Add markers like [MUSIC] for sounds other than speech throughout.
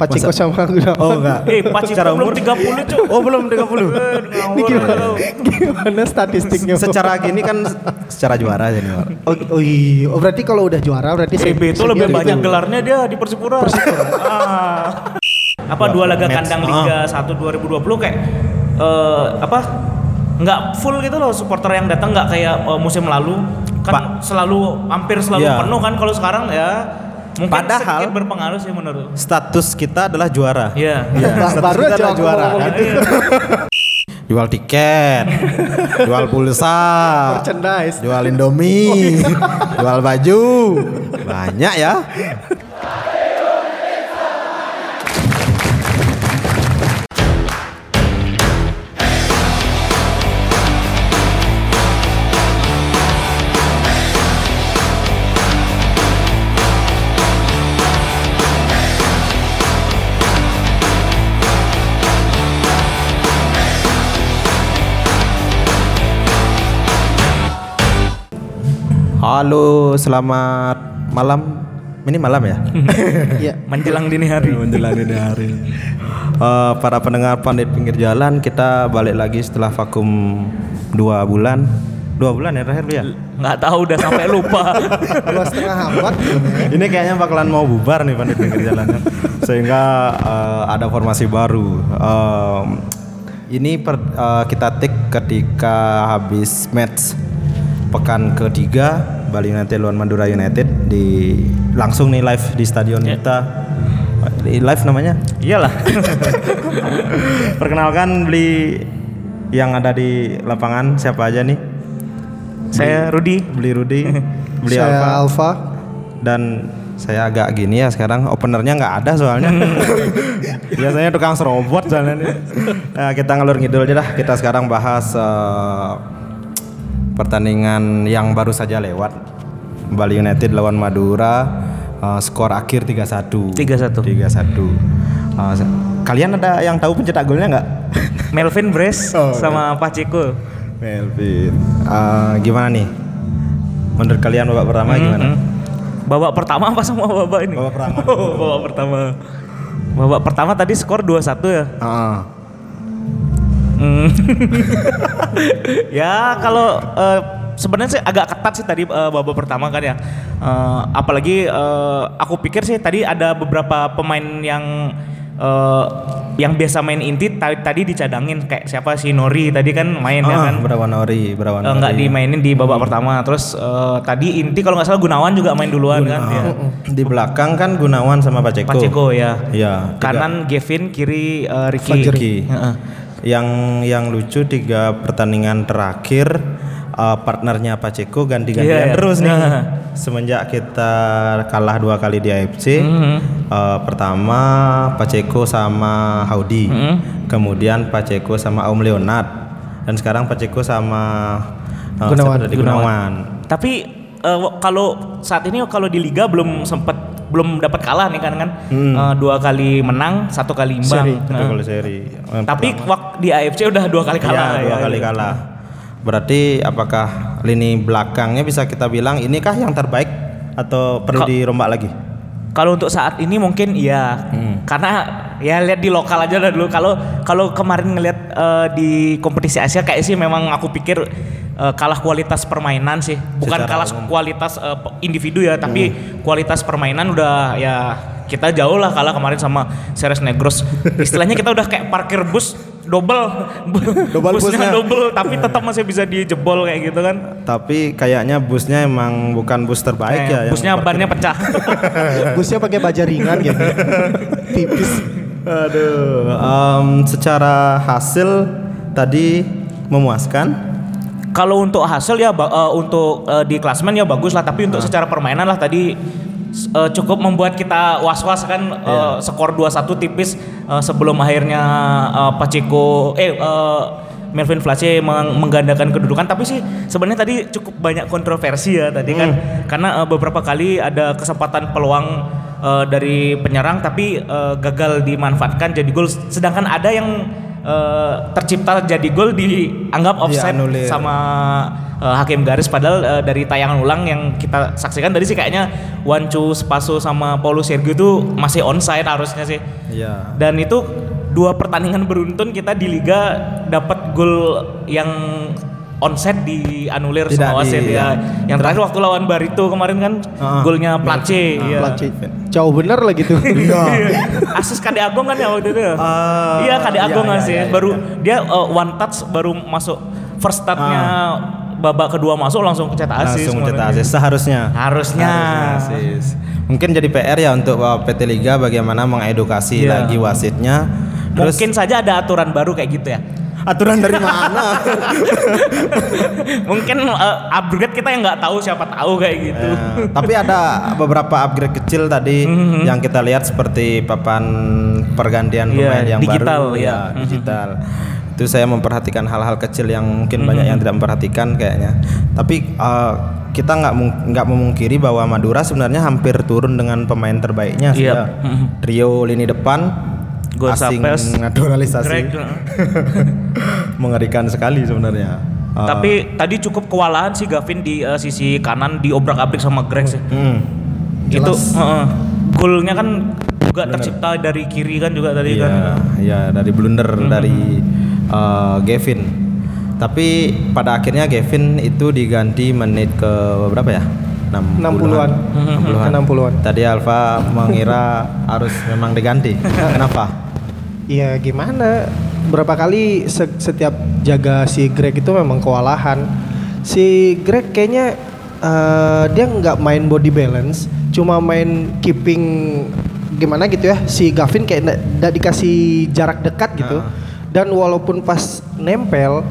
Paciko sama Gunawan. Oh enggak. Eh, Paciko Secara belum umur? 30 Cuk. Oh belum 30. Ini gimana, gimana statistiknya? Secara gini kan secara juara senior. Oh, oh iya, oh, berarti kalau udah juara berarti Eh, Beto senior lebih banyak gelarnya dia di Persipura. [LAUGHS] Ah. Apa dua laga kandang Liga 1 2020 kayak eh, apa? Nggak full gitu loh supporter yang datang nggak kayak eh, musim lalu kan selalu hampir selalu Iya. penuh kan kalau sekarang ya mungkin Padahal- berpengaruh sih menurut. Status kita adalah juara. Iya. Bah- Status baru kita aja adalah juara ngomong kan. gitu. [LAUGHS] Jual tiket, jual pulsa, Merchandise. jual Indomie, jual baju. Banyak ya. Halo, selamat malam. Ini malam ya? [LAUGHS] Iya. Menjelang dini hari. Menjelang dini hari. Eh, para pendengar pandit pinggir jalan, kita balik lagi setelah vakum dua bulan. Dua bulan ya terakhir ya? Nggak tahu udah sampai lupa. [LAUGHS] Dua setengah abad. Ini kayaknya bakalan mau bubar nih pandit pinggir jalan. Sehingga eh, ada formasi baru. Em, ini per- eh, kita take ketika habis match pekan ketiga Bali United lawan Madura United di langsung nih live di stadion kita. Di live namanya? Iyalah. [LAUGHS] Perkenalkan beli yang ada di lapangan siapa aja nih? Saya Rudi. Beli Rudi, [LAUGHS] beli Saya Alfa Alfa. dan saya agak gini ya sekarang openernya nggak ada soalnya. [LAUGHS] Biasanya tukang serobot soalnya nih. Nah, kita ngelur ngidul aja dah. Kita sekarang bahas eh, pertandingan yang baru saja lewat. Bali United lawan Madura. eh, skor akhir 3-1. 3-1. 3-1. Eh, se- kalian ada yang tahu pencetak golnya nggak? [LAUGHS] Melvin Bres sama Paceko. Melvin. Eh, gimana nih? Menurut kalian babak pertama gimana? Hmm. Babak pertama apa sama babak ini? Babak pertama. Oh, [LAUGHS] babak pertama. Babak pertama tadi skor 2-1 ya. Heeh. Hmm. [LAUGHS] ya kalau eh, sebenarnya sih agak ketat sih tadi eh, babak pertama kan ya. Eh, apalagi eh, aku pikir sih tadi ada beberapa pemain yang eh, yang biasa main inti tadi, tadi dicadangin kayak siapa si Nori tadi kan main ya Ah, kan. Berawan Nori, Berawan Eh, nggak dimainin di babak pertama. Terus eh, tadi inti kalau nggak salah Gunawan juga main duluan kan. ya. Di belakang kan Gunawan sama Paceko. Paceko ya. Iya. tiga- Kanan Gavin, kiri eh, Ricky. Ricky. Yang yang lucu tiga pertandingan terakhir eh, partnernya Paceko ganti-gantian iya. terus nih. Nah. Semenjak kita kalah dua kali di AFC. Mhm. eh, pertama Paceko sama Haudi. Mhm. Kemudian Paceko sama Om Leonard. Dan sekarang Paceko sama eh, Gunawan. tadi? Gunawan. Tapi w- kalau saat ini kalau di liga belum sempat belum dapat kalah nih kan kan Eh, dua kali menang satu kali imbang. Seri, Nah, kali seri. Tapi waktu di AFC udah dua kali kalah. Iya, dua ya. kali kalah. Berarti apakah lini belakangnya bisa kita bilang inikah yang terbaik atau perlu Ka- dirombak lagi? Kalau untuk saat ini mungkin iya, Hmm. karena ya lihat di lokal aja lah dulu. Kalau kalau kemarin ngelihat eh, di kompetisi Asia kayak sih memang aku pikir eh, kalah kualitas permainan sih, bukan Secara kalah umum. kualitas pe- individu ya, tapi kualitas permainan udah ya kita jauh lah kalah kemarin sama Ceres Negros. [LAUGHS] Istilahnya kita udah kayak parkir bus double, Double busnya. busnya double, tapi tetap masih bisa dijebol kayak gitu kan. Tapi kayaknya busnya emang bukan bus terbaik Eh, ya. busnya bannya pecah. [LAUGHS] Busnya pakai baja ringan gitu. [LAUGHS] Tipis. Aduh, em, secara hasil tadi memuaskan. Kalau untuk hasil ya eh, untuk eh, di klasmen ya bagus lah, tapi untuk secara permainan lah tadi eh, cukup membuat kita was-was kan eh, skor 2-1 tipis eh, sebelum akhirnya eh, Pacheco eh eh, Melvin Vlace meng- menggandakan kedudukan. Tapi sih sebenarnya tadi cukup banyak kontroversi ya tadi kan. Karena eh, beberapa kali ada kesempatan peluang eh, dari penyerang tapi eh, gagal dimanfaatkan jadi gol. Sedangkan ada yang eh, tercipta jadi gol dianggap offside Dianulir. sama eh, hakim garis padahal eh, dari tayangan ulang yang kita saksikan tadi sih kayaknya Wancu Spaso sama Paulo Sergio itu masih onside harusnya sih. Iya. Dan itu dua pertandingan beruntun kita di liga dapat gol yang onside dianulir Tidak sama wasit di- ya. Yang terakhir waktu lawan Barito kemarin kan Ah. golnya Place. iya. Pelanci. Jauh bener lah gitu. [LAUGHS] Iya. Asis Kade Agung kan ya waktu itu. Ah, iya Kade iya, Agung iya, kan sih. iya, iya. Baru dia uh, one touch baru masuk first touchnya babak kedua masuk langsung cetak asis. Langsung cetak asis seharusnya. Harusnya. Harusnya asis. Mungkin jadi PR ya untuk PT Liga bagaimana mengedukasi Iya. lagi wasitnya. Terus Mungkin saja ada aturan baru kayak gitu ya. aturan dari [LAUGHS] mana? Mungkin uh, upgrade kita yang nggak tahu siapa tahu kayak gitu. Eh, tapi ada beberapa upgrade kecil tadi yang kita lihat seperti papan pergantian pemain yang digital, baru ya. ya, digital. Itu saya memperhatikan hal-hal kecil yang mungkin banyak Mhm. yang tidak memperhatikan kayaknya. Tapi eh, kita nggak nggak memungkiri bahwa Madura sebenarnya hampir turun dengan pemain terbaiknya Iya. sudah. Mhm. Trio lini depan asing Gonçalves, naturalisasi uh. [LAUGHS] mengerikan sekali sebenarnya. Eh, Tapi tadi cukup kewalahan sih Gavin di uh, sisi kanan diobrak-abrik sama Greg sih. hmm, Itu uh, golnya kan juga tercipta dari kiri kan juga tadi Iya, kan. iya dari blunder dari uh, Gavin. Tapi pada akhirnya Gavin itu diganti menit ke berapa ya? 60-an. 60-an. 60-an. Tadi Alfa mengira [LAUGHS] harus memang diganti. Kenapa? Iya gimana? Berapa kali se- setiap jaga si Greg itu memang kewalahan. Si Greg kayaknya eh, dia nggak main body balance, cuma main keeping gimana gitu ya. Si Gavin kayak nggak dikasih jarak dekat gitu. Dan walaupun pas nempel,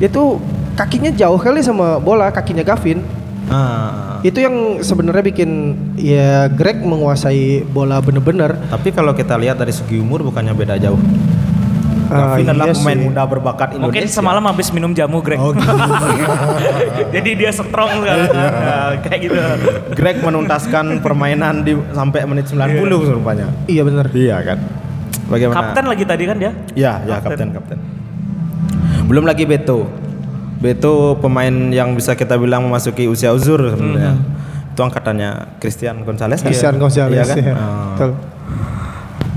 dia tuh kakinya jauh kali sama bola kakinya Gavin. Ah, Itu yang sebenarnya bikin ya Greg menguasai bola bener-bener. tapi kalau kita lihat dari segi umur bukannya beda jauh. Ah, Gavin adalah iya pemain sih. muda berbakat Indonesia. Mungkin semalam habis minum jamu Greg. Oh, gitu. [LAUGHS] Jadi dia strong kan. Nah, kayak gitu. Greg menuntaskan permainan di sampai menit 90 rupanya. Iya bener. Iya kan. Bagaimana? Kapten lagi tadi kan dia. Ya, ya kapten kapten. Belum lagi Beto. Beto pemain yang bisa kita bilang memasuki usia uzur sebenarnya. Itu angkatannya Christian Gonzalez. kan? Christian Gonzalez Iya kan? ya. Oh. Betul.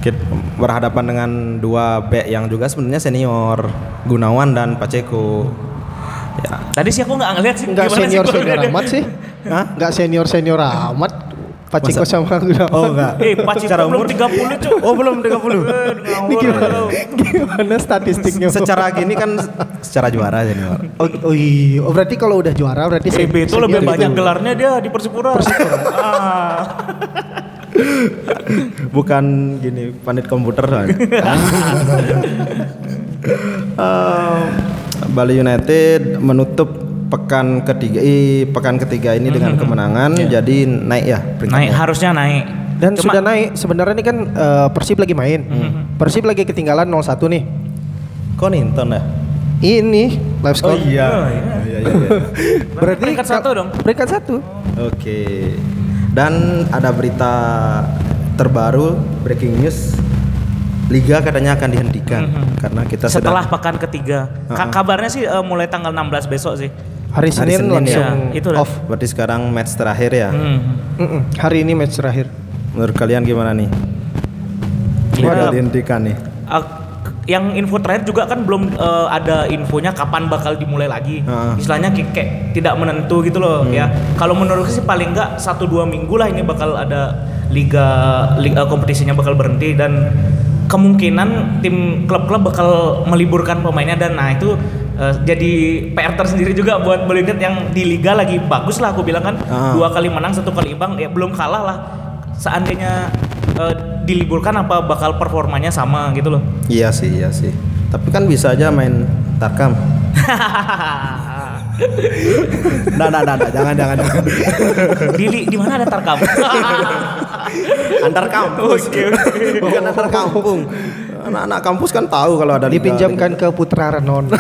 Kita berhadapan dengan dua back yang juga sebenarnya senior, Gunawan dan Pacheco. Ya. Tadi sih aku nggak ngeliat sih sih senior senior amat sih. Hah? Enggak senior senior amat. Masa- sama Gunawan. Oh enggak. Eh, Pacheco Secara belum umur? 30 cuy. Oh belum 30. Ini gimana, gimana statistiknya? Secara gini kan secara juara senior. Oh, oh iya, oh, berarti kalau udah juara berarti Eh, sen- Beto senior lebih banyak gelarnya dia di Persipura. ah. Bukan gini pandit komputer soalnya. Eh, [LAUGHS] Bali United menutup pekan ketiga eh, pekan ketiga ini dengan kemenangan jadi naik ya Naik harusnya naik. Dan Cuma- sudah naik. Sebenarnya ini kan eh, Persib lagi main. Persib lagi ketinggalan 0-1 nih. Koninton ya. Ini live score. iya. Oh, iya iya iya. [LAUGHS] Berarti Peringkat satu dong. Peringkat satu. Oke. Dan ada berita terbaru breaking news Liga katanya akan dihentikan karena kita Setelah sedang pekan ketiga. Ka- kabarnya sih eh, mulai tanggal 16 besok sih. Hari Senin, Senin langsung ya. Itu dah. off. berarti sekarang match terakhir ya. Hmm. Mm-mm. Hari ini match terakhir. Menurut kalian gimana nih? Ya, dihentikan nih. eh, yang info terakhir juga kan belum eh, ada infonya kapan bakal dimulai lagi. Heeh. Istilahnya kayak, kayak tidak menentu gitu loh ya. Kalau menurutku sih paling enggak satu dua minggu lah ini bakal ada liga liga kompetisinya bakal berhenti dan kemungkinan tim klub-klub bakal meliburkan pemainnya dan nah itu eh, jadi PR tersendiri juga buat Bali United yang di liga lagi bagus lah aku bilang kan Ah. dua kali menang satu kali imbang ya belum kalah lah seandainya eh, diliburkan apa bakal performanya sama gitu loh Iya sih, iya sih. Tapi kan bisa aja main Tarkam. Nah, nah, nah, nah, jangan, jangan, jangan. di di mana ada Tarkam Antar kampus, bukan antar kampung. Anak-anak kampus kan tahu kalau ada. Dipinjamkan ke Putra Renon. [LAUGHS]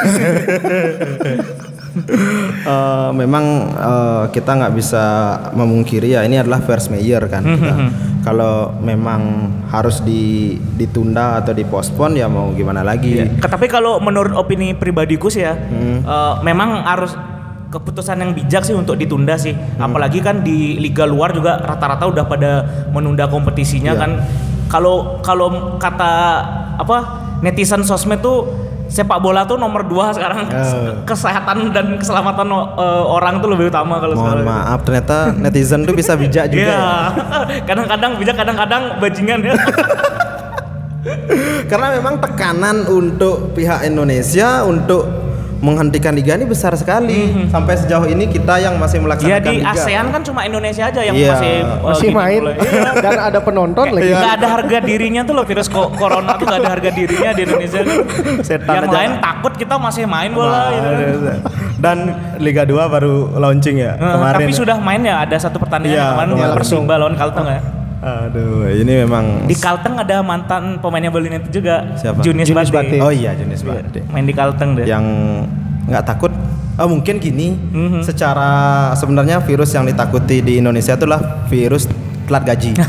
Eh, memang eh, kita nggak bisa memungkiri ya ini adalah first mayor kan. kita. Kalau memang harus di, ditunda atau dipospon ya mau gimana lagi. Ke- tapi kalau menurut opini pribadiku sih ya eh, memang harus keputusan yang bijak sih untuk ditunda sih. Apalagi kan di liga luar juga rata-rata udah pada menunda kompetisinya Iya. kan. Kalau kalau kata apa netizen sosmed tuh sepak bola tuh nomor dua sekarang Eh. [LAUGHS] kesehatan dan keselamatan eh, orang tuh lebih utama kalau Mohon sekarang. maaf ternyata netizen tuh bisa bijak juga. Iya, ya. [LAUGHS] kadang-kadang bijak, kadang-kadang bajingan ya. [LAUGHS] Karena memang tekanan untuk pihak Indonesia untuk menghentikan liga ini besar sekali. Sampai sejauh ini kita yang masih Ya melaksanakan di liga. ASEAN kan cuma Indonesia aja yang Iya. masih eh, Masih gini main mulai. [LAUGHS] Iya. dan ada penonton lagi. Nggak ada harga dirinya tuh loh virus ko- corona tuh gak ada harga dirinya di Indonesia. Setan yang aja. lain takut kita masih main bola gitu. Dan Liga 2 baru launching ya Eh, kemarin. tapi ya. sudah main ya ada satu pertandingan Iya, kemarin kemarin. Persiba lawan Kalteng ya. Aduh, ini memang Di Kalteng ada mantan pemainnya Bali United juga. Siapa? Junis Junis Bate. Bate. Oh iya, jenis Bade. Main di Kalteng deh. Yang nggak takut Oh mungkin gini, Mhm. secara sebenarnya virus yang ditakuti di Indonesia itulah virus telat gaji. [LAUGHS]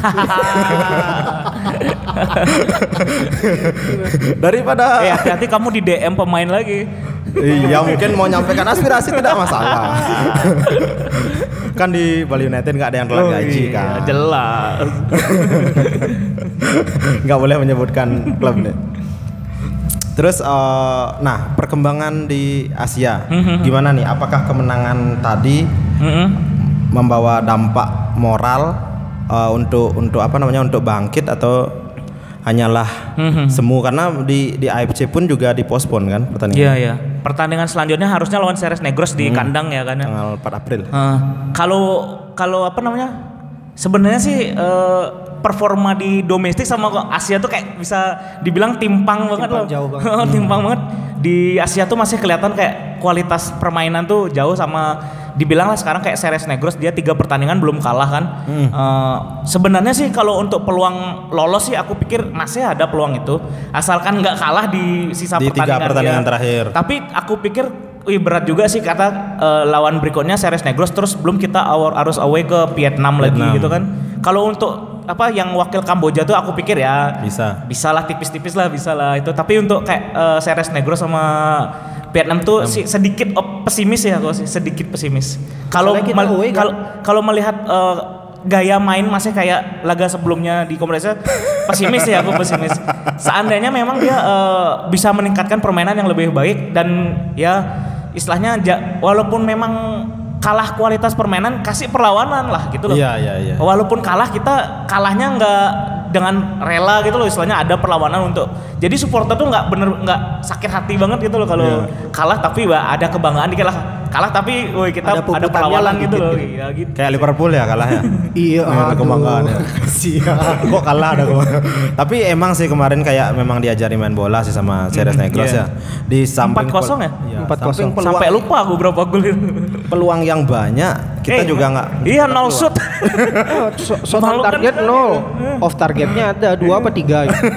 Daripada Eh hati-hati kamu di DM pemain lagi. Iya mungkin mau nyampaikan aspirasi tidak masalah. kan di Bali United nggak ada yang telat gaji iya, kan. Jelas. nggak boleh menyebutkan klub nih. Terus eh, nah perkembangan di Asia Mhm. gimana nih? Apakah kemenangan tadi Mm-mm. membawa dampak moral eh, untuk untuk apa namanya untuk bangkit atau hanyalah Mhm. semu karena di di AFC pun juga dipospon kan pertandingan Iya iya. Pertandingan selanjutnya harusnya lawan Ceres Negros di kandang ya kan. ya. tanggal 4 April. Kalau kalau apa namanya? Sebenarnya sih eh, performa di domestik sama Asia tuh kayak bisa dibilang timpang banget Timpang loh. jauh [LAUGHS] banget. timpang banget. Di Asia tuh masih kelihatan kayak kualitas permainan tuh jauh sama dibilang lah sekarang kayak Ceres Negros dia tiga pertandingan belum kalah kan. Eh, sebenarnya sih kalau untuk peluang lolos sih aku pikir masih ada peluang itu asalkan nggak kalah di sisa Di tiga pertandingan pertandingan dia. terakhir. Tapi aku pikir Wih berat juga sih kata eh, lawan berikutnya Ceres Negros terus belum kita awar harus away ke Vietnam, lagi Vietnam. gitu kan. Kalau untuk apa yang wakil Kamboja tuh aku pikir ya Bisa. bisa lah tipis-tipis lah bisa lah itu. Tapi untuk kayak eh, Ceres Negros sama Vietnam tuh sih sedikit op- pesimis ya aku sih sedikit pesimis. Kalau kan. kalau kalau melihat eh, gaya main masih kayak laga sebelumnya di kompetisi pesimis ya aku pesimis. Seandainya memang dia eh, bisa meningkatkan permainan yang lebih baik dan ya istilahnya walaupun memang kalah kualitas permainan kasih perlawanan lah gitu loh. Iya iya iya. Walaupun kalah kita kalahnya nggak dengan rela gitu loh istilahnya ada perlawanan untuk jadi supporter tuh nggak bener nggak sakit hati banget gitu loh kalau Iya. kalah tapi wah, ada kebanggaan dikit lah kalah tapi woi kita Ada ada, perlawanan gitu dikit loh gitu. iya gitu Kayak Liverpool ya kalahnya. [LAUGHS] Iya, Ada aduh. kebanggaan ya. [LAUGHS] Kok kalah ada kebanggaan. Tapi emang sih kemarin kayak memang diajari main bola sih sama Ceres Negros iya. ya. Di samping 4-0 ya? Iya, 4-0. samping peluang, sampai lupa aku berapa gol itu peluang yang banyak kita Eh, juga nggak iya nol shoot [LAUGHS] so- shot on Malu kan target sekali. nol. Off targetnya ada dua apa tiga. gitu. [LAUGHS]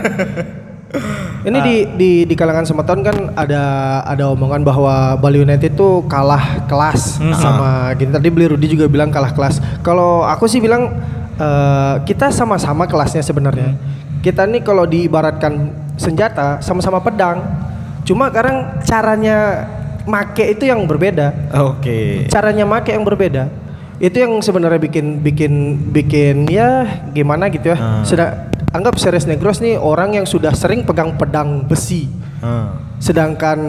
Ini di di di kalangan semeton kan ada ada omongan bahwa Bali United tuh kalah kelas sama gini tadi beli Rudi juga bilang kalah kelas. Kalau aku sih bilang eh, kita sama-sama kelasnya sebenarnya. Kita nih kalau diibaratkan senjata sama-sama pedang. Cuma sekarang caranya make itu yang berbeda Oke. caranya make yang berbeda itu yang sebenarnya bikin bikin bikin ya gimana gitu ya Hmm. sudah anggap Ceres Negros nih orang yang sudah sering pegang pedang besi Hmm. sedangkan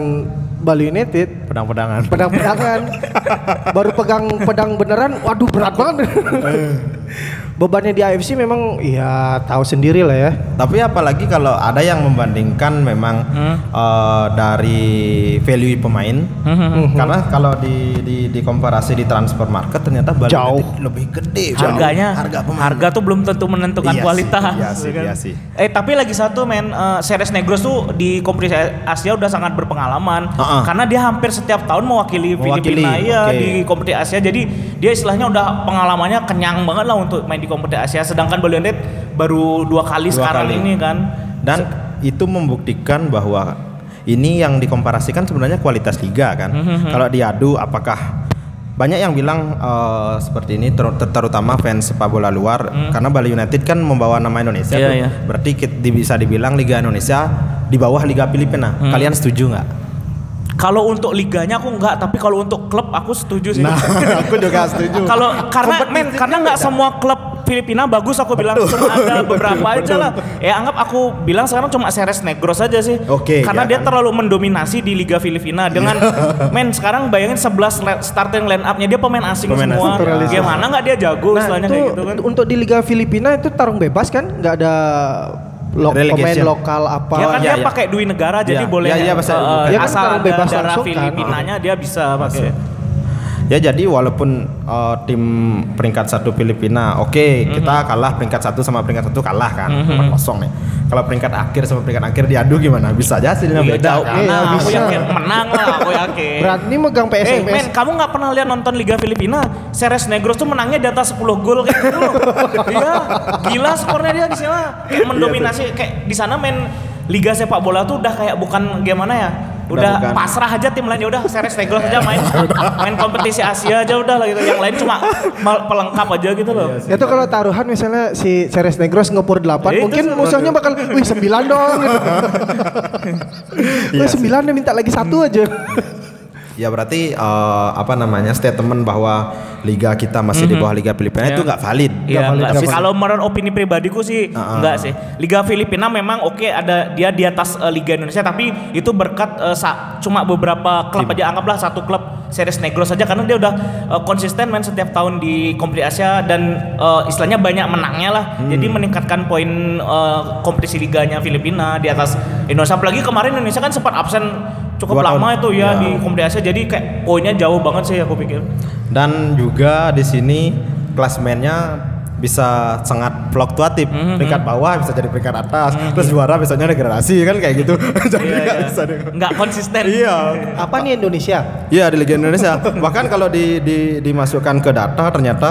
Bali United Pedang-pedangan. pedang-pedangan [LAUGHS] baru pegang pedang beneran waduh berat banget bebannya di AFC memang ya tahu sendiri lah ya Tapi apalagi kalau ada yang membandingkan memang Hmm. eh, dari value pemain, Hmm. karena kalau di, di di komparasi di transfer market ternyata Jauh. Lebih gede. harganya harga pemain. harga tuh belum tentu menentukan Iya sih, kualitas iya sih, ya kan? iya sih. eh tapi lagi satu men eh, Ceres Negros tuh di kompetisi Asia udah sangat berpengalaman Uh-uh. karena dia hampir setiap tahun mewakili, Mewakili, Filipina ya oke. di kompetisi Asia jadi dia istilahnya udah pengalamannya kenyang banget lah untuk main di kompetisi Asia sedangkan Bali United baru dua kali Dua sekarang kali. ini kan Dan itu membuktikan bahwa ini yang dikomparasikan sebenarnya kualitas liga kan. Mhm, Kalau diadu apakah banyak yang bilang eh, seperti ini ter- ter- terutama fans sepak bola luar karena Bali United kan membawa nama Indonesia. Iya, tuh. iya. Berarti bisa dibilang Liga Indonesia di bawah Liga Filipina. Mhm. Kalian setuju nggak? Kalau untuk liganya aku enggak, tapi kalau untuk klub aku setuju sih. Nah, [LAUGHS] aku juga setuju. Kalau karena men karena nggak semua klub Filipina bagus aku bilang cuma ada [LAUGHS] beberapa aja lah. Ya anggap aku bilang sekarang cuma Ceres Negros aja sih. Oke, Karena ya dia kan? terlalu mendominasi di Liga Filipina dengan [LAUGHS] men sekarang bayangin 11 le- starting line up-nya dia pemain asing Pemain semua. asing. Gimana nggak dia jago Nah, istilahnya itu kayak gitu kan. untuk di Liga Filipina itu tarung bebas kan? Nggak ada lo- pemain lokal apa? Ya kan iya, dia iya. pakai duit negara jadi Iya, boleh iya, iya, bisa. eh, Dia kan asal bebas darah langsung kan? Filipinanya dia bisa pakai. Ya jadi walaupun uh, tim peringkat satu Filipina, oke kita kalah peringkat satu sama peringkat satu kalah kan, Mhm. 4-0 nih. Kalau peringkat akhir sama peringkat akhir diadu gimana? Bisa aja hasilnya Iya, beda kan. Iya, aku bisa. yakin menang lah, aku yakin. Berani megang Eh PSMS. men, kamu nggak pernah lihat nonton Liga Filipina? Ceres Negros tuh menangnya di atas 10 gol kayak gitu. [LAUGHS] Iya, gila skornya dia di sana. Kayak mendominasi kayak di sana main Liga sepak bola tuh udah kayak bukan gimana ya? Udah bukan. pasrah aja tim lain ya udah Ceres Negros aja main main kompetisi Asia aja udah lah gitu. Yang lain cuma mal- pelengkap aja gitu loh. Ya tuh kalau taruhan misalnya si Ceres Negros ngepur 8, Ya, mungkin musuhnya bakal, wih 9 dong. [LAUGHS] Gitu. Iya wih 9 dia minta lagi satu aja. Ya berarti eh, apa namanya statement bahwa liga kita masih di bawah liga Filipina Iya. itu nggak valid. Iya, valid, nggak valid. Kalau menurut opini pribadiku sih Uh-uh. enggak sih. Liga Filipina memang oke ada dia di atas eh, Liga Indonesia tapi itu berkat sa- cuma beberapa klub aja anggaplah satu klub Ceres Negros saja karena dia udah eh, konsisten main setiap tahun di kompetisi Asia dan eh, istilahnya banyak menangnya lah. Hmm. Jadi meningkatkan poin eh, kompetisi liganya Filipina di atas Indonesia. Apalagi kemarin Indonesia kan sempat absen cukup Dua lama tahun. itu ya, Ya. di kompetisi Asia. Jadi kayak poinnya jauh banget sih aku pikir. Dan juga di sini klasmennya bisa sangat fluktuatif. Mhm. Peringkat bawah bisa jadi peringkat atas, terus juara biasanya degradasi kan kayak gitu. [LAUGHS] [LAUGHS] Jadi Iya, nggak iya. bisa Nggak konsisten. Iya. Apa nih Indonesia? Iya di Liga Indonesia. Bahkan kalau di, di- dimasukkan ke data ternyata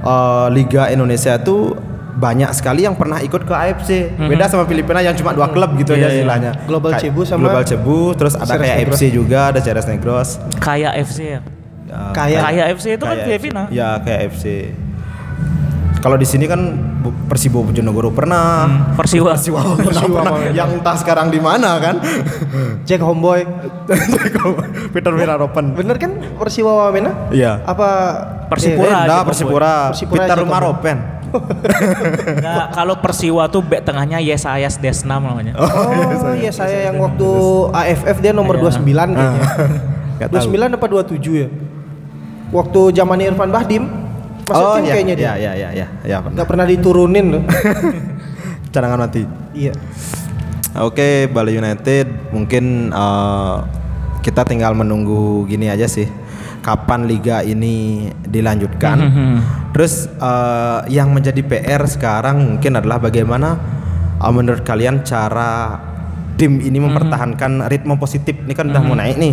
eh, Liga Indonesia itu banyak sekali yang pernah ikut ke AFC. Beda sama Filipina yang cuma dua klub gitu Iya, aja iya. istilahnya. Global Kayak Cebu sama Global Cebu, terus ada Ceres kayak Negros. FC juga, ada Ceres Negros. Kayak FC ya. Ya, Kayak Kayak FC itu kan Filipina. Ya kayak FC. Kalau di sini kan Persibo Bojonegoro pernah. Persiwa. Persiwa, Persiwa pernah. banget. yang entah sekarang di mana kan. Jack Homeboy. Peter Wiraropen. Bener kan Persiwa Wamena? Iya. Apa Persipura. Eh, enggak, Persipura. Persipura Peter Rumah. Ropen. [LAUGHS] Nggak, kalau Persiwa tuh back tengahnya Yesayas Desnam namanya. Oh iya saya yang waktu AFF dia nomor Iya. 29 kayaknya. [LAUGHS] Nggak tahu. 29 apa 27 ya? Waktu zaman Irfan Bahdim masuk oh tim iya, kayaknya dia. iya, iya, iya, iya, iya, pernah. Nggak pernah diturunin loh. [LAUGHS] Cadangan mati. iya. Oke, Bali United mungkin eh, kita tinggal menunggu gini aja sih. Kapan liga ini dilanjutkan? Terus eh, yang menjadi PR sekarang mungkin adalah bagaimana eh, menurut kalian cara tim ini mempertahankan ritme positif. Ini kan udah mau naik nih.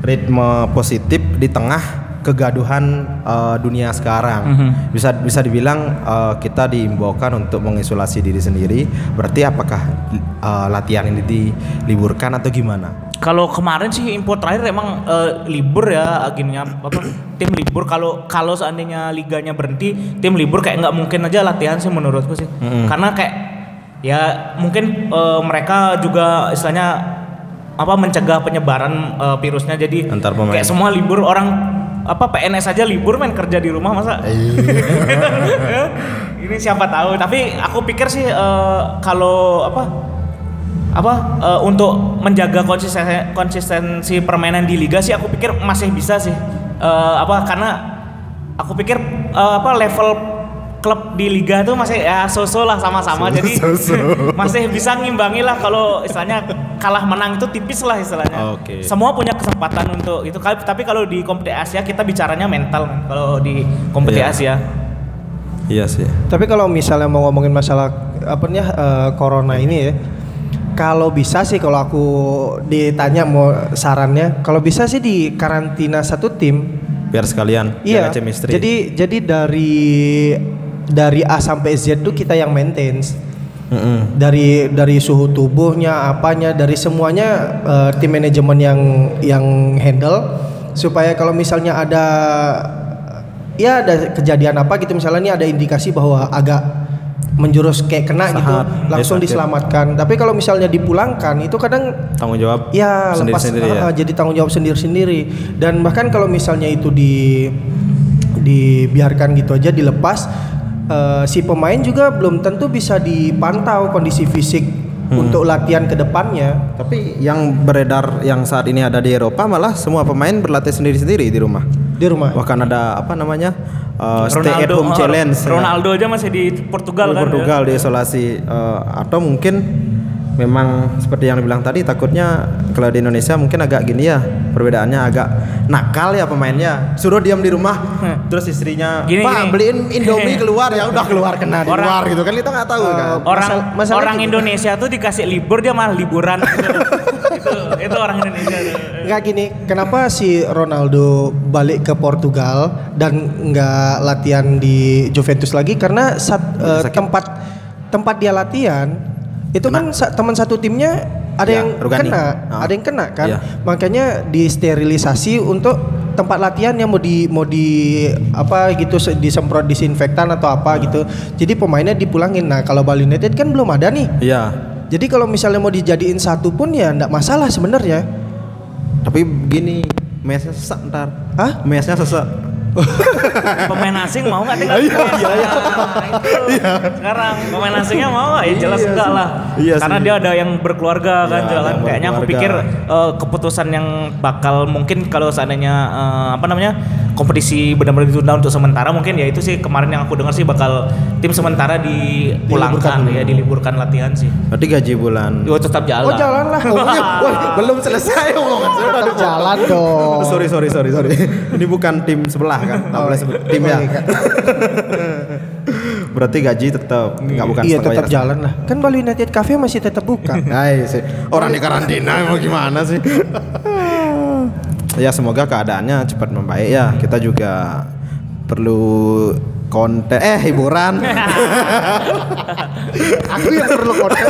Ritme positif di tengah kegaduhan eh, dunia sekarang. Bisa bisa dibilang eh, kita diimbaukan untuk mengisolasi diri sendiri. Berarti apakah eh, latihan ini diliburkan atau gimana? Kalau kemarin sih info terakhir emang eh, libur ya akhirnya apa tim libur. Kalau kalau seandainya liganya berhenti tim libur kayak nggak mungkin aja latihan sih menurutku sih. Karena kayak ya mungkin eh, mereka juga istilahnya apa mencegah penyebaran eh, virusnya. Jadi Antar pemain. kayak semua libur orang apa PNS aja libur main kerja di rumah masa? [LAUGHS] Ini siapa tahu. Tapi aku pikir sih eh, kalau apa apa eh, untuk menjaga konsistensi konsistensi permainan di liga sih aku pikir masih bisa sih Eh, apa karena aku pikir eh, apa level klub di liga tuh masih ya so-so lah sama-sama jadi [LAUGHS] masih bisa ngimbangi lah kalau istilahnya kalah menang itu tipis lah istilahnya Oke. semua punya kesempatan untuk itu tapi kalau di kompetisi Asia kita bicaranya mental kan kalau di kompetisi Iya. Asia Iya sih. Tapi kalau misalnya mau ngomongin masalah apa nih eh, corona ini ya, kalau bisa sih kalau aku ditanya mau sarannya, kalau bisa sih di karantina satu tim. Biar sekalian Iya. chemistry. Jadi jadi dari dari A sampai Z tuh kita yang maintain. Mm-mm. Dari dari suhu tubuhnya, apanya, dari semuanya eh, tim manajemen yang yang handle supaya kalau misalnya ada ya ada kejadian apa gitu misalnya nih ada indikasi bahwa agak menjurus kayak kena gitu Saat langsung dia sakit. diselamatkan. Tapi kalau misalnya dipulangkan itu kadang Tanggung jawab ya lepas sendiri-sendiri ya. ah, jadi tanggung jawab sendiri-sendiri. Dan bahkan kalau misalnya itu di dibiarkan gitu aja dilepas eh, si pemain juga belum tentu bisa dipantau kondisi fisik Hmm. untuk latihan ke depannya. Tapi yang beredar yang saat ini ada di Eropa malah semua pemain berlatih sendiri-sendiri di rumah. Di rumah. Bahkan ada apa namanya? uh, stay at home oh, challenge. ya. Ronaldo aja masih di Portugal Di kan. Portugal diisolasi uh, atau mungkin memang seperti yang dibilang tadi takutnya kalau di Indonesia mungkin agak gini ya perbedaannya agak nakal ya pemainnya suruh diam di rumah terus istrinya Gini, pak gini. beliin Indomie [LAUGHS] keluar ya udah keluar kena di Orang- luar gitu kan kita nggak tahu kan Orang Masal- masalah orang gitu. Indonesia tuh dikasih libur dia malah liburan. [LAUGHS] itu itu orang Indonesia. Nggak gini, kenapa si Ronaldo balik ke Portugal dan nggak latihan di Juventus lagi? Karena sat- eh, sakit. tempat tempat dia latihan itu kan sa- teman satu timnya ada Ya, yang Rugani. kena, Ah. ada yang kena kan? Iya. Makanya disterilisasi untuk tempat latihan yang mau di mau di apa gitu se- disemprot disinfektan atau apa gitu. Jadi pemainnya dipulangin. Nah, kalau Bali United kan belum ada nih. iya Jadi kalau misalnya mau dijadiin satu pun ya enggak masalah sebenarnya. tapi gini mesnya sesak ntar Hah? mesnya sesak Pemain asing mau nggak tinggal? Iya, iya, Sekarang pemain asingnya mau nggak? Ya jelas enggak lah. Iya Karena sih. dia ada yang berkeluarga kan, Iya, jalan. Kayaknya aku pikir eh, keputusan yang bakal mungkin kalau seandainya eh, apa namanya kompetisi benar-benar ditunda untuk sementara mungkin ya itu sih kemarin yang aku dengar sih bakal tim sementara dipulangkan Diliburkan. ya diliburkan latihan sih. berarti gaji bulan Yo tetap jalan. Oh jalan lah. [LAUGHS] Oh, iya. Wah, belum selesai omongan Tetap jalan dong. [LAUGHS] sorry sorry sorry sorry ini bukan tim sebelah kan tak boleh sebut tim ya Oh, iya. berarti gaji tetap nggak bukan iya tetap bayar. jalan lah. Kan Bali United Cafe masih tetap buka. [LAUGHS] Hai, sih. Orang di karantina mau gimana sih? ya semoga keadaannya cepat membaik ya. Kita juga perlu konten eh hiburan. [LAUGHS] Aku yang perlu konten.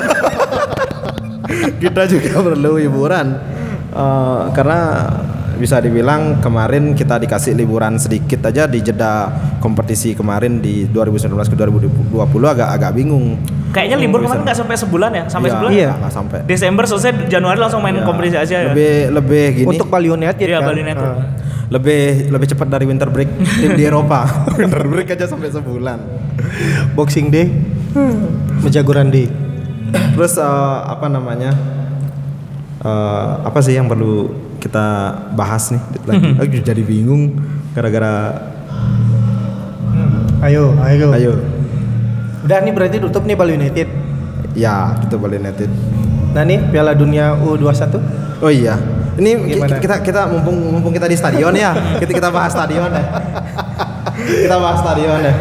kita juga perlu hiburan. Eh, karena bisa dibilang kemarin kita dikasih liburan sedikit aja di jeda kompetisi kemarin di 2019 ke 2020 agak agak bingung. Kayaknya libur kemarin nggak sampai sebulan ya? Sampai Iya, sebulan? Iya. nggak sampai. Desember selesai Januari langsung main Ya, kompetisi Asia ya. Lebih lebih gini. Untuk Bali United Iya, kan. Bali United. Ah. lebih lebih cepat dari winter break [LAUGHS] tim di Eropa. [LAUGHS] winter break aja sampai sebulan. Boxing Day. Mejagoran Day. Terus eh, apa namanya? Eh, apa sih yang perlu kita bahas nih [LAUGHS] lagi? Aku jadi bingung gara-gara Ayo, ayo. ayo Udah nih berarti tutup nih Bali United. ya kita Bali United. Nah nih Piala Dunia U21. Oh iya. Ini Gimana? kita kita mumpung mumpung kita di stadion ya. Kita kita bahas stadion deh. [LAUGHS] kita bahas stadion deh.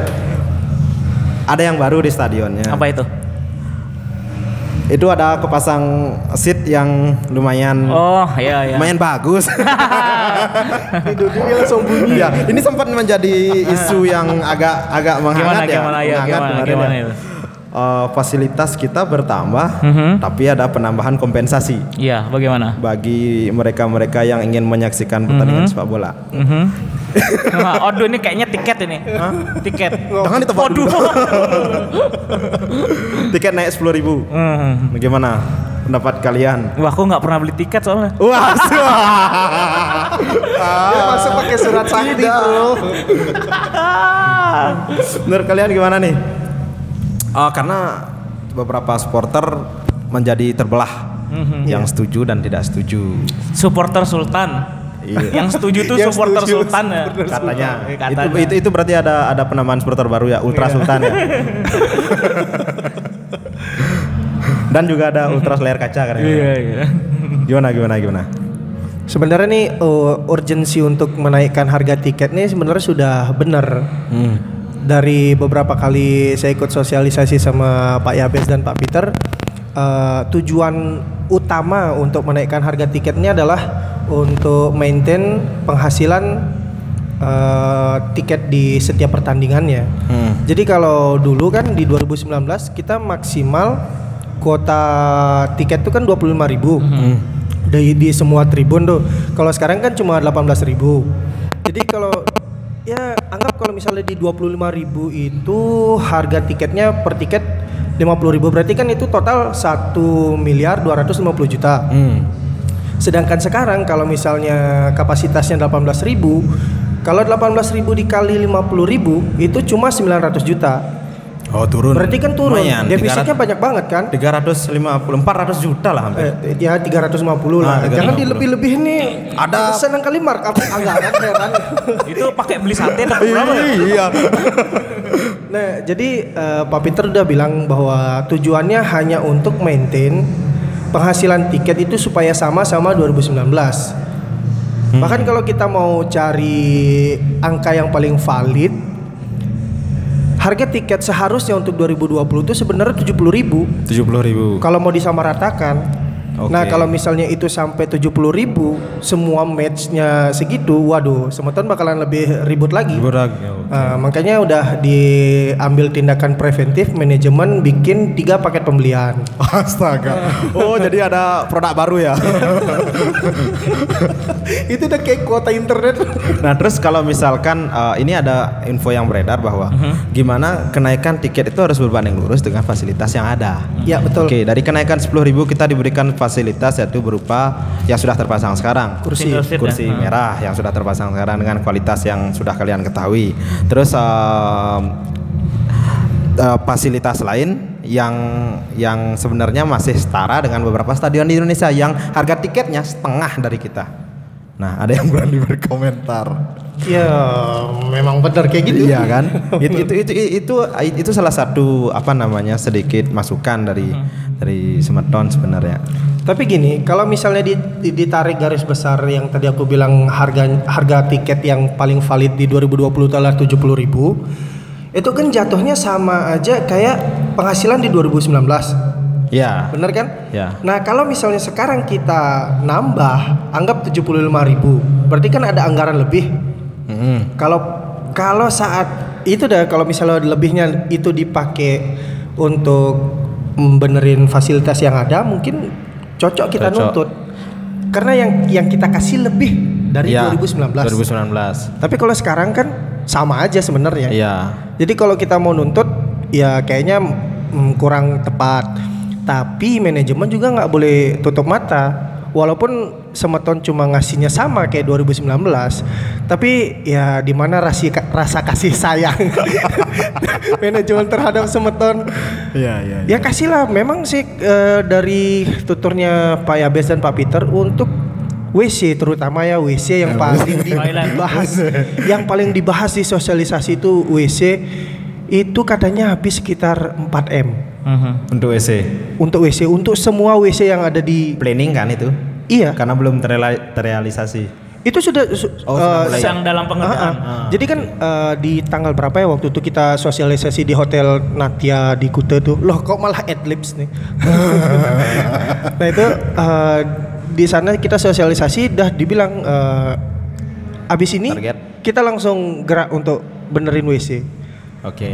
Ada yang baru di stadionnya. Apa itu? Itu ada kepasang seat yang lumayan Oh, iya iya. lumayan bagus. [LAUGHS] [LAUGHS] Duduknya langsung bunyi. ya, [LAUGHS] ini sempat menjadi isu yang agak agak menghangat Gimana ya. gimana ya? menghangat Gimana gimana ya. itu? Eh, fasilitas kita bertambah, Mhm. tapi ada penambahan kompensasi Iya, bagaimana? bagi mereka-mereka yang ingin menyaksikan pertandingan sepak bola. Mhm. Nah, Aduh ini kayaknya tiket ini. Tiket. Jangan ditebak dulu. Tiket naik 10.000 ribu. Hmm. Bagaimana pendapat kalian? Wah, aku nggak pernah beli tiket soalnya. Wah, [LAUGHS] Dia masuk pakai surat sakti, Bro. [LAUGHS] menurut kalian gimana nih? Ah, karena beberapa supporter menjadi terbelah, yang setuju dan tidak setuju. Supporter Sultan. Iya. [LAUGHS] Yang setuju tuh Yang supporter setuju, Sultan ya. Katanya. Eh, Itu, Katanya. itu itu berarti ada ada penambahan supporter baru ya, Ultra Sultan ya. Dan juga ada [LAUGHS] Ultras layar kaca kan. Iya, iya. Gimana gimana gimana? Sebenarnya nih uh, urgensi untuk menaikkan harga tiket nih sebenarnya sudah benar. Hmm. Dari beberapa kali saya ikut sosialisasi sama Pak Yabes dan Pak Peter, uh, tujuan utama untuk menaikkan harga tiketnya adalah untuk maintain penghasilan uh, tiket di setiap pertandingannya. Hmm. Jadi kalau dulu kan di 2019 kita maksimal kuota tiket itu kan 25.000 ribu di, di semua tribun tuh. Kalau sekarang kan cuma 18.000 ribu. Jadi kalau ya anggap kalau kalau misalnya di 25.000 itu harga tiketnya per tiket 50.000 berarti kan itu total 1 miliar 250 juta. Hmm. Sedangkan sekarang kalau misalnya kapasitasnya 18.000, kalau 18.000 dikali 50.000 itu cuma 900 juta. Oh turun. Berarti kan turun. Lumayan, Defisitnya banyak banget kan? 350 400 juta lah hampir. Eh, ya 350 lah. Ah, 350. Jangan dilebih-lebih nih. Ada- senang kali markup anggaran ya kan. Itu pakai beli sate dapat berapa ya? Iya. Nah, jadi eh, Pak Peter udah bilang bahwa tujuannya hanya untuk maintain penghasilan tiket itu supaya sama sama 2019. Bahkan kalau kita mau cari angka yang paling valid, harga tiket seharusnya untuk 2020 itu sebenarnya 70.000 ribu 70 ribu. kalau mau disamaratakan. Oke. Nah kalau misalnya itu sampai 70.000 ribu semua matchnya segitu, waduh, semeton bakalan lebih ribut lagi. Ah, makanya udah diambil tindakan preventif manajemen bikin tiga paket pembelian. [LAUGHS] Astaga. Oh jadi ada produk baru ya. [LAUGHS] itu udah kayak kuota internet. [LAUGHS] Nah terus kalau misalkan uh, ini ada info yang beredar bahwa gimana kenaikan tiket itu harus berbanding lurus dengan fasilitas yang ada. ya betul. Oke, dari kenaikan 10.000 kita diberikan fasilitas yaitu berupa yang sudah terpasang sekarang. Kursi. Kursi ya? merah yang sudah terpasang sekarang dengan kualitas yang sudah kalian ketahui. Terus um, uh, fasilitas lain yang yang sebenarnya masih setara dengan beberapa stadion di Indonesia yang harga tiketnya setengah dari kita. Nah, ada yang berani [LAUGHS] berkomentar. Ya memang benar kayak gitu. Iya kan? [LAUGHS] itu, itu itu itu itu salah satu apa namanya sedikit masukan dari dari Semeton sebenarnya. Tapi gini, kalau misalnya di- di- ditarik garis besar yang tadi aku bilang harga harga tiket yang paling valid di 2020 adalah 70.000 ribu, itu kan jatuhnya sama aja kayak penghasilan di 2019. Ya. Bener kan? Ya. Nah, kalau misalnya sekarang kita nambah anggap 75.000 ribu, berarti kan ada anggaran lebih. Mm-mm. Kalau kalau saat itu dah kalau misalnya lebihnya itu dipakai untuk benerin fasilitas yang ada, mungkin cocok kita Cocok. nuntut. Karena yang yang kita kasih lebih dari Ya, 2019. 2019. Tapi kalau sekarang kan sama aja sebenarnya. Iya. Jadi kalau kita mau nuntut ya kayaknya mm, kurang tepat. Tapi manajemen juga nggak boleh tutup mata. Walaupun Semeton cuma ngasihnya sama kayak 2019, tapi ya di mana rasi- rasa kasih sayang [LAUGHS] manajemen terhadap Semeton Iya, iya. Ya kasihlah, memang sih eh, dari tuturnya Pak Yabes dan Pak Peter untuk WC terutama ya WC yang paling di- Toilet. dibahas, yang paling dibahas di sosialisasi itu WC itu katanya habis sekitar 4 m Mhm. Untuk WC. untuk WC untuk semua WC yang ada di Planning kan itu? Iya Karena belum terreali- terrealisasi. itu sudah su- Oh. Sedang dalam pengerjaan. Ah, ah. Jadi kan eh, di tanggal berapa ya waktu itu kita sosialisasi di hotel Natya di Kute tuh. Loh kok malah adlibs nih. [LAUGHS] nah itu eh, di sana kita sosialisasi dah dibilang eh, abis ini Target. kita langsung gerak untuk benerin WC Oke.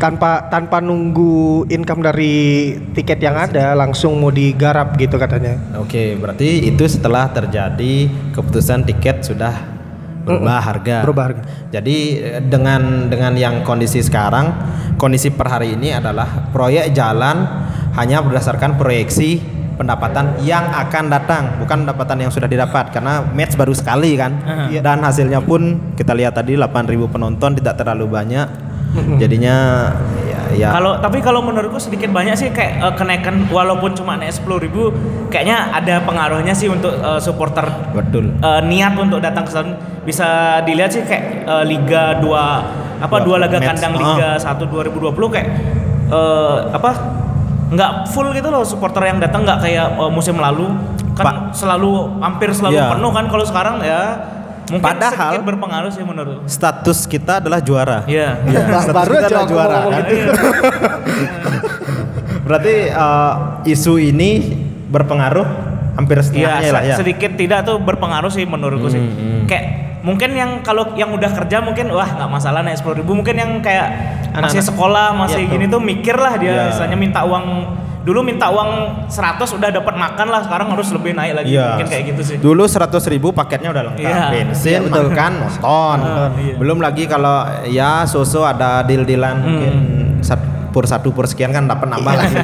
Tanpa tanpa nunggu income dari tiket yang ada langsung mau digarap gitu katanya. Oke, berarti itu setelah terjadi keputusan tiket sudah berubah harga. berubah harga. Jadi eh, dengan dengan yang kondisi sekarang, kondisi per hari ini adalah proyek jalan hanya berdasarkan proyeksi pendapatan yang akan datang, bukan pendapatan yang sudah didapat karena match baru sekali kan. Iya. Dan hasilnya pun kita lihat tadi 8.000 penonton tidak terlalu banyak. [LAUGHS] Jadinya ya, ya Kalau tapi kalau menurutku sedikit banyak sih kayak eh, kenaikan walaupun cuma naik sepuluh ribu, kayaknya ada pengaruhnya sih untuk eh, supporter betul. eh, niat untuk datang ke sana. Bisa dilihat sih kayak eh, Liga 2 apa Dua dua laga match. kandang Ah. Liga 1 2020 kayak eh, apa nggak full gitu loh supporter yang datang nggak kayak eh, musim lalu kan selalu hampir selalu Iya. penuh kan kalau sekarang ya mungkin Padahal- sedikit berpengaruh sih menurut Status kita adalah juara. Iya. Iya, status Baru kita aja adalah juara. kan? gitu. [LAUGHS] Berarti eh, isu ini berpengaruh hampir Iya, setengahnya lah se- ya. sedikit tidak tuh berpengaruh sih menurutku sih. Hmm, Kayak mungkin yang kalau yang udah kerja mungkin wah nggak masalah naik sepuluh ribu. Mungkin yang kayak masih Anak-anak. sekolah masih Iya, gini tuh mikir lah dia, Iya. misalnya minta uang dulu minta uang 100 udah dapat makan lah, sekarang harus lebih naik lagi. Iya. Mungkin kayak gitu sih. Dulu 100 ribu paketnya udah lengkap. Iya. Bensin, makan, nonton. iya. Belum lagi kalau ya susu ada deal-dealan Hmm. mungkin pur satu pur sekian kan dapat nambah lagi.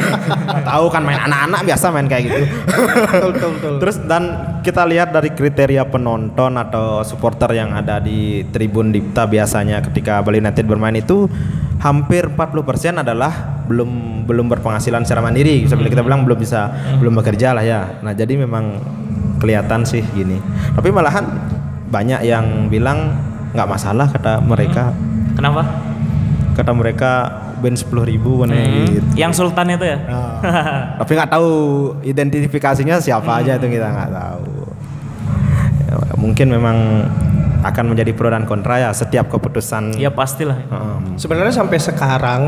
[LAUGHS] Tahu kan main anak-anak biasa main kayak gitu. [LAUGHS] betul betul betul. Terus dan kita lihat dari kriteria penonton atau supporter yang ada di Tribun Dipta biasanya ketika Bali United bermain itu hampir 40% adalah belum belum berpenghasilan secara mandiri. Bisa kita bilang belum bisa belum bekerja lah ya. Nah, jadi memang kelihatan sih gini. Tapi malahan banyak yang bilang nggak masalah kata mereka. Kenapa? Kata mereka ben 10 ribu Hmm. gitu. Yang Sultan itu ya? [LAUGHS] Tapi nggak tahu identifikasinya siapa aja itu kita nggak tahu. Ya, mungkin memang akan menjadi pro dan kontra ya setiap keputusan. ya pastilah. Um, Sebenarnya sampai sekarang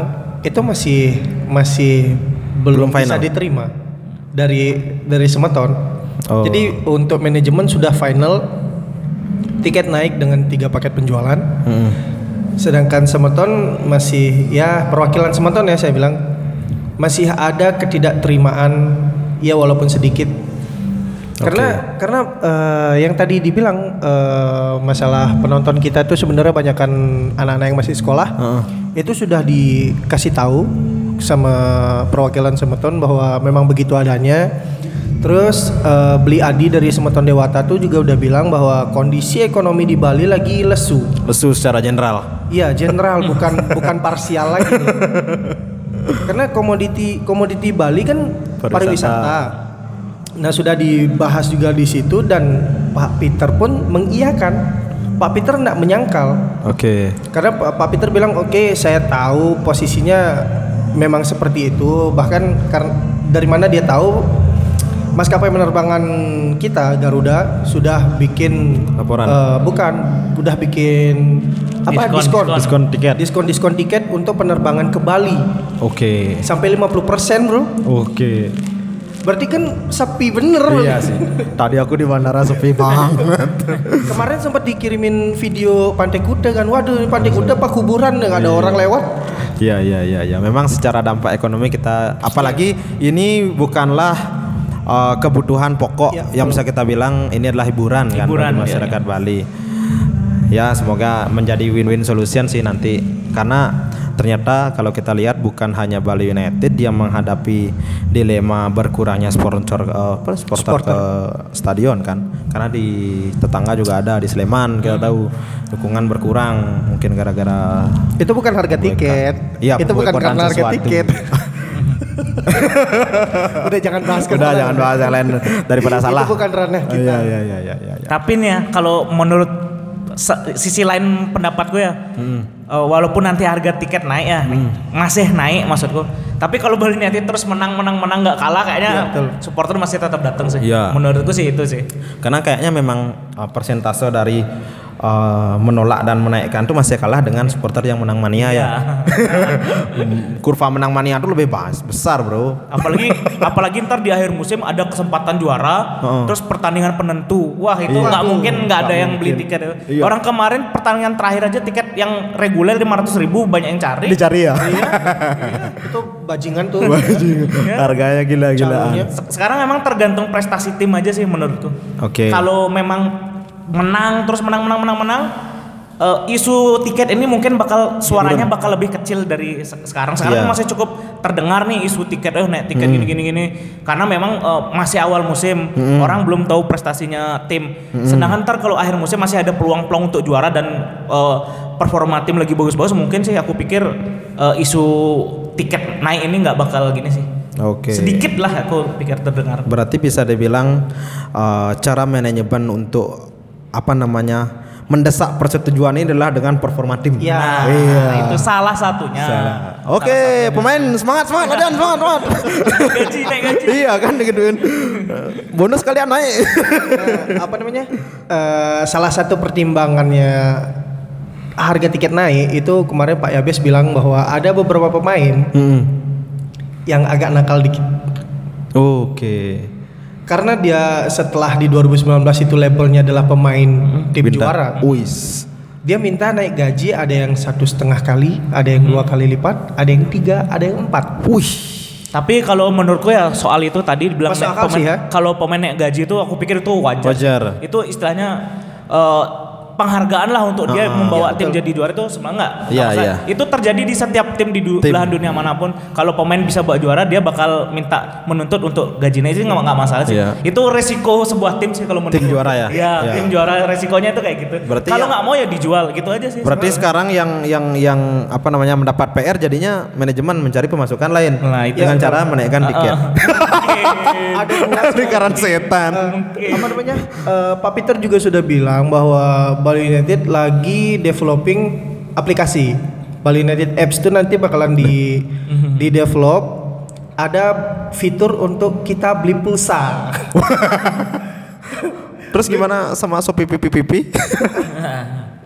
itu masih masih belum, Belum final. bisa diterima dari dari Semeton. Oh. Jadi untuk manajemen sudah final tiket naik dengan tiga paket penjualan. mm, Sedangkan Semeton masih ya perwakilan Semeton ya saya bilang masih ada ketidakterimaan ya walaupun sedikit. Karena karena eh, yang tadi dibilang eh, masalah penonton kita itu sebenarnya banyakkan anak-anak yang masih sekolah. Heeh. Itu sudah dikasih tahu sama perwakilan Semeton bahwa memang begitu adanya. Terus eh, Beli Adi dari Semeton Dewata tuh juga udah bilang bahwa kondisi ekonomi di Bali lagi lesu. lesu secara general. Iya, general [LAUGHS] bukan bukan parsial lagi. Karena komoditi komoditi Bali kan Pariwisata. pariwisata. Nah, sudah dibahas juga di situ dan Pak Peter pun mengiyakan. Pak Peter tidak menyangkal. Oke. Karena Pak Peter bilang, "Oke, saya tahu posisinya memang seperti itu. Bahkan karena dari mana dia tahu maskapai penerbangan kita Garuda sudah bikin Laporan. eh, bukan, sudah bikin apa Diskon, diskon diskon. Diskon tiket. diskon diskon tiket untuk penerbangan ke Bali Oke. sampai 50% bro. Oke. Berarti kan sepi bener. Iya sih. Tadi aku di bandara sepi [LAUGHS] banget. Kemarin sempat dikirimin video Pantai Kuda kan. Waduh, Pantai Kuda apa kuburan nggak ada orang lewat. Iya iya iya iya. Memang secara dampak ekonomi kita apalagi ini bukanlah uh, kebutuhan pokok Ya, yang bisa kita bilang ini adalah hiburan, kan Hiburan, bagi iya, masyarakat Bali. Ya, semoga menjadi win-win solution sih nanti karena ternyata kalau kita lihat bukan hanya Bali United yang menghadapi dilema berkurangnya sponsor uh, apa, supporter ke stadion kan karena di tetangga juga ada di Sleman kita tahu dukungan berkurang mungkin gara-gara Itu bukan harga tiket. Iya, itu bukan karena harga sesuatu. tiket. [LAUGHS] Udah jangan bahas ke Udah jangan bahas yang lain daripada Itu salah. bukan ranah kita. Iya iya iya iya iya. Tapi nih ya, kalau menurut sisi lain pendapatku ya, Hmm. Eh, walaupun nanti harga tiket naik ya, masih naik maksudku. Tapi kalau Bali United terus menang menang menang nggak kalah, kayaknya Iya, betul. supporter masih tetap datang sih. Iya. Menurutku sih itu sih. Karena kayaknya memang uh, persentase dari uh, menolak dan menaikkan tuh masih kalah dengan supporter yang menang mania ya. [LAUGHS] Hmm, Kurva menang mania tuh lebih bas- besar, Bro. apalagi [LAUGHS] apalagi ntar di akhir musim ada kesempatan juara, Heeh. terus pertandingan penentu. Wah itu Iya. nggak mungkin nggak ada Nggak yang beli mungkin. tiket. Iya. Orang kemarin pertandingan terakhir aja tiket yang reguler 500 ribu banyak yang cari. Dicari ya. Iya, [LAUGHS] itu bajingan tuh. Harganya gila-gilaan. Sekarang memang tergantung prestasi tim aja sih menurutku. Oke. Kalau memang menang terus menang menang menang menang eh, isu tiket ini mungkin bakal suaranya bakal lebih kecil dari se- sekarang. Sekarang Iya. masih cukup terdengar nih isu tiket eh naik tiket gini gini gini karena memang eh, masih awal musim orang belum tahu prestasinya tim. Sedangkan ntar kalau akhir musim masih ada peluang-peluang untuk juara dan eh, performa tim lagi bagus-bagus mungkin sih aku pikir eh, isu tiket naik ini nggak bakal gini sih. Oke. Sedikit lah aku pikir terdengar. Berarti bisa dibilang uh, cara manajemen untuk apa namanya mendesak persetujuan ini adalah dengan performa tim. Iya. Nah, Iya. itu salah satunya. Salah. Oke, pemain semangat semangat latihan semangat semangat. [LAUGHS] gaji naik gaji. iya kan digituin. Bonus kalian naik. Eh, apa namanya? Eh, salah satu pertimbangannya harga tiket naik itu kemarin Pak Yabes bilang bahwa ada beberapa pemain yang agak nakal dikit. Oke. Karena dia setelah di 2019 itu labelnya adalah pemain tim Bintang. juara. Uis. Dia minta naik gaji ada yang satu setengah kali, ada yang dua kali lipat, ada yang tiga, ada yang empat. Wih. Tapi kalau menurutku ya soal itu tadi dibilang Masuk naik akal pemain, sih ya. kalau pemain naik gaji itu aku pikir itu wajar. Wajar. Itu istilahnya eh, penghargaan lah untuk dia membawa tim jadi juara itu semangat. Iya, iya. Itu terjadi di setiap tim di du- Tim. belahan dunia mana pun. Kalau pemain bisa buat juara, dia bakal minta menuntut untuk gajinya sih nggak nggak masalah sih. Iya. Itu resiko sebuah tim sih kalau menurut Tim juara ya? Iya, Iya. tim juara resikonya itu kayak gitu. Berarti Kalau ya- nggak mau ya dijual gitu aja sih. Berarti sekarang yang yang yang apa namanya mendapat PR jadinya manajemen mencari pemasukan lain Nah, itu. dengan cara menaikkan tiket. [LAUGHS] Ada dua Lingkaran setan. apa namanya? Eh, Pak Peter juga sudah bilang bahwa Bali United lagi developing aplikasi. Bali United Apps itu nanti bakalan di di develop ada fitur untuk kita beli pulsa. Terus gimana sama Shopee pipi pipi?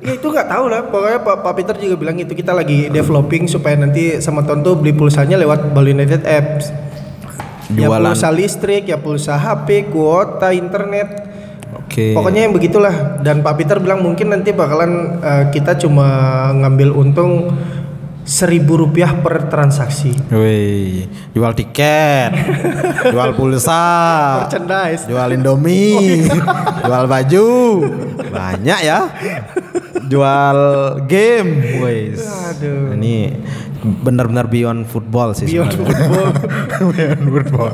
ya itu nggak tahu lah. Pokoknya Pak, Pak Peter juga bilang itu kita lagi developing supaya nanti sama Tonto beli pulsanya lewat Bali United Apps. Ya Jualan. pulsa listrik, ya pulsa HP, kuota internet. Oke. Pokoknya yang begitulah dan Pak Peter bilang mungkin nanti bakalan eh, kita cuma ngambil untung seribu rupiah per transaksi. Wih, jual tiket, [LAUGHS] jual pulsa, Merchandise. jual Indomie, [LAUGHS] jual baju, banyak ya. Jual game, wis. Aduh. Ini benar-benar beyond football sih. Beyond sebenarnya. football. [LAUGHS] beyond football.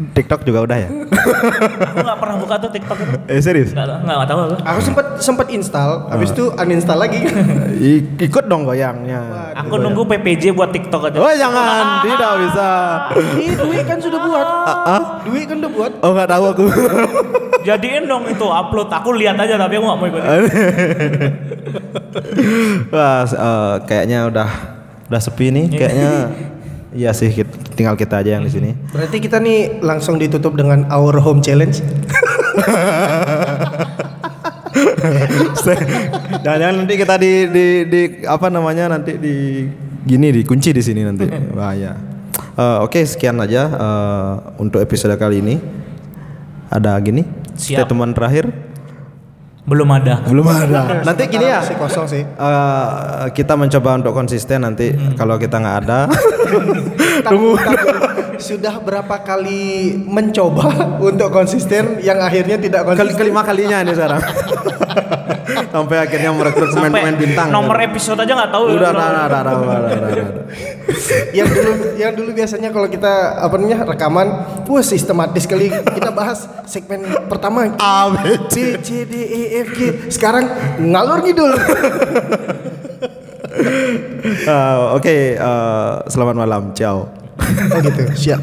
TikTok juga udah ya? [LAUGHS] Aku nggak pernah buka tuh TikTok itu. Eh serius? Nggak nggak tahu aku. Aku sempat sempat install, habis itu uninstall lagi. [LAUGHS] I- ikut dong goyangnya. Aku nunggu PPJ buat TikTok aja. Oh jangan, tidak bisa. Ih, Dwi kan sudah buat. Dwi kan udah buat. Oh nggak tahu aku. [LAUGHS] Jadiin dong itu upload. Aku lihat aja tapi aku nggak mau ikut. Wah, eh, kayaknya udah udah sepi nih. Kayaknya iya sih, kit- tinggal kita aja yang di sini. Berarti kita nih langsung ditutup dengan our home challenge. [LAUGHS] Jangan-jangan nanti kita di, di di apa namanya nanti di gini dikunci di sini nanti. Bahaya. Eh, Oke, sekian aja eh, untuk episode kali ini. Ada gini Siap. statement terakhir. Belum ada. Belum ada. Nanti gini ya. Masih kosong sih. eh, kita mencoba untuk konsisten nanti kalau kita nggak ada [LAUGHS] Tunggu. Sudah berapa kali mencoba [LAUGHS] untuk konsisten yang akhirnya tidak konsisten? kelima kalinya ini sekarang [LAUGHS] sampai akhirnya merekrut pemain-pemain bintang nomor episode aja nggak tahu. udah udah udah udah udah udah, yang dulu yang dulu biasanya kalau kita apa namanya rekaman, wah sistematis kali kita bahas segmen pertama [LAUGHS] A, B, C C D E F G. Sekarang ngalur ngidul. Eh, [LAUGHS] oke eh, selamat malam ciao oh gitu, siap.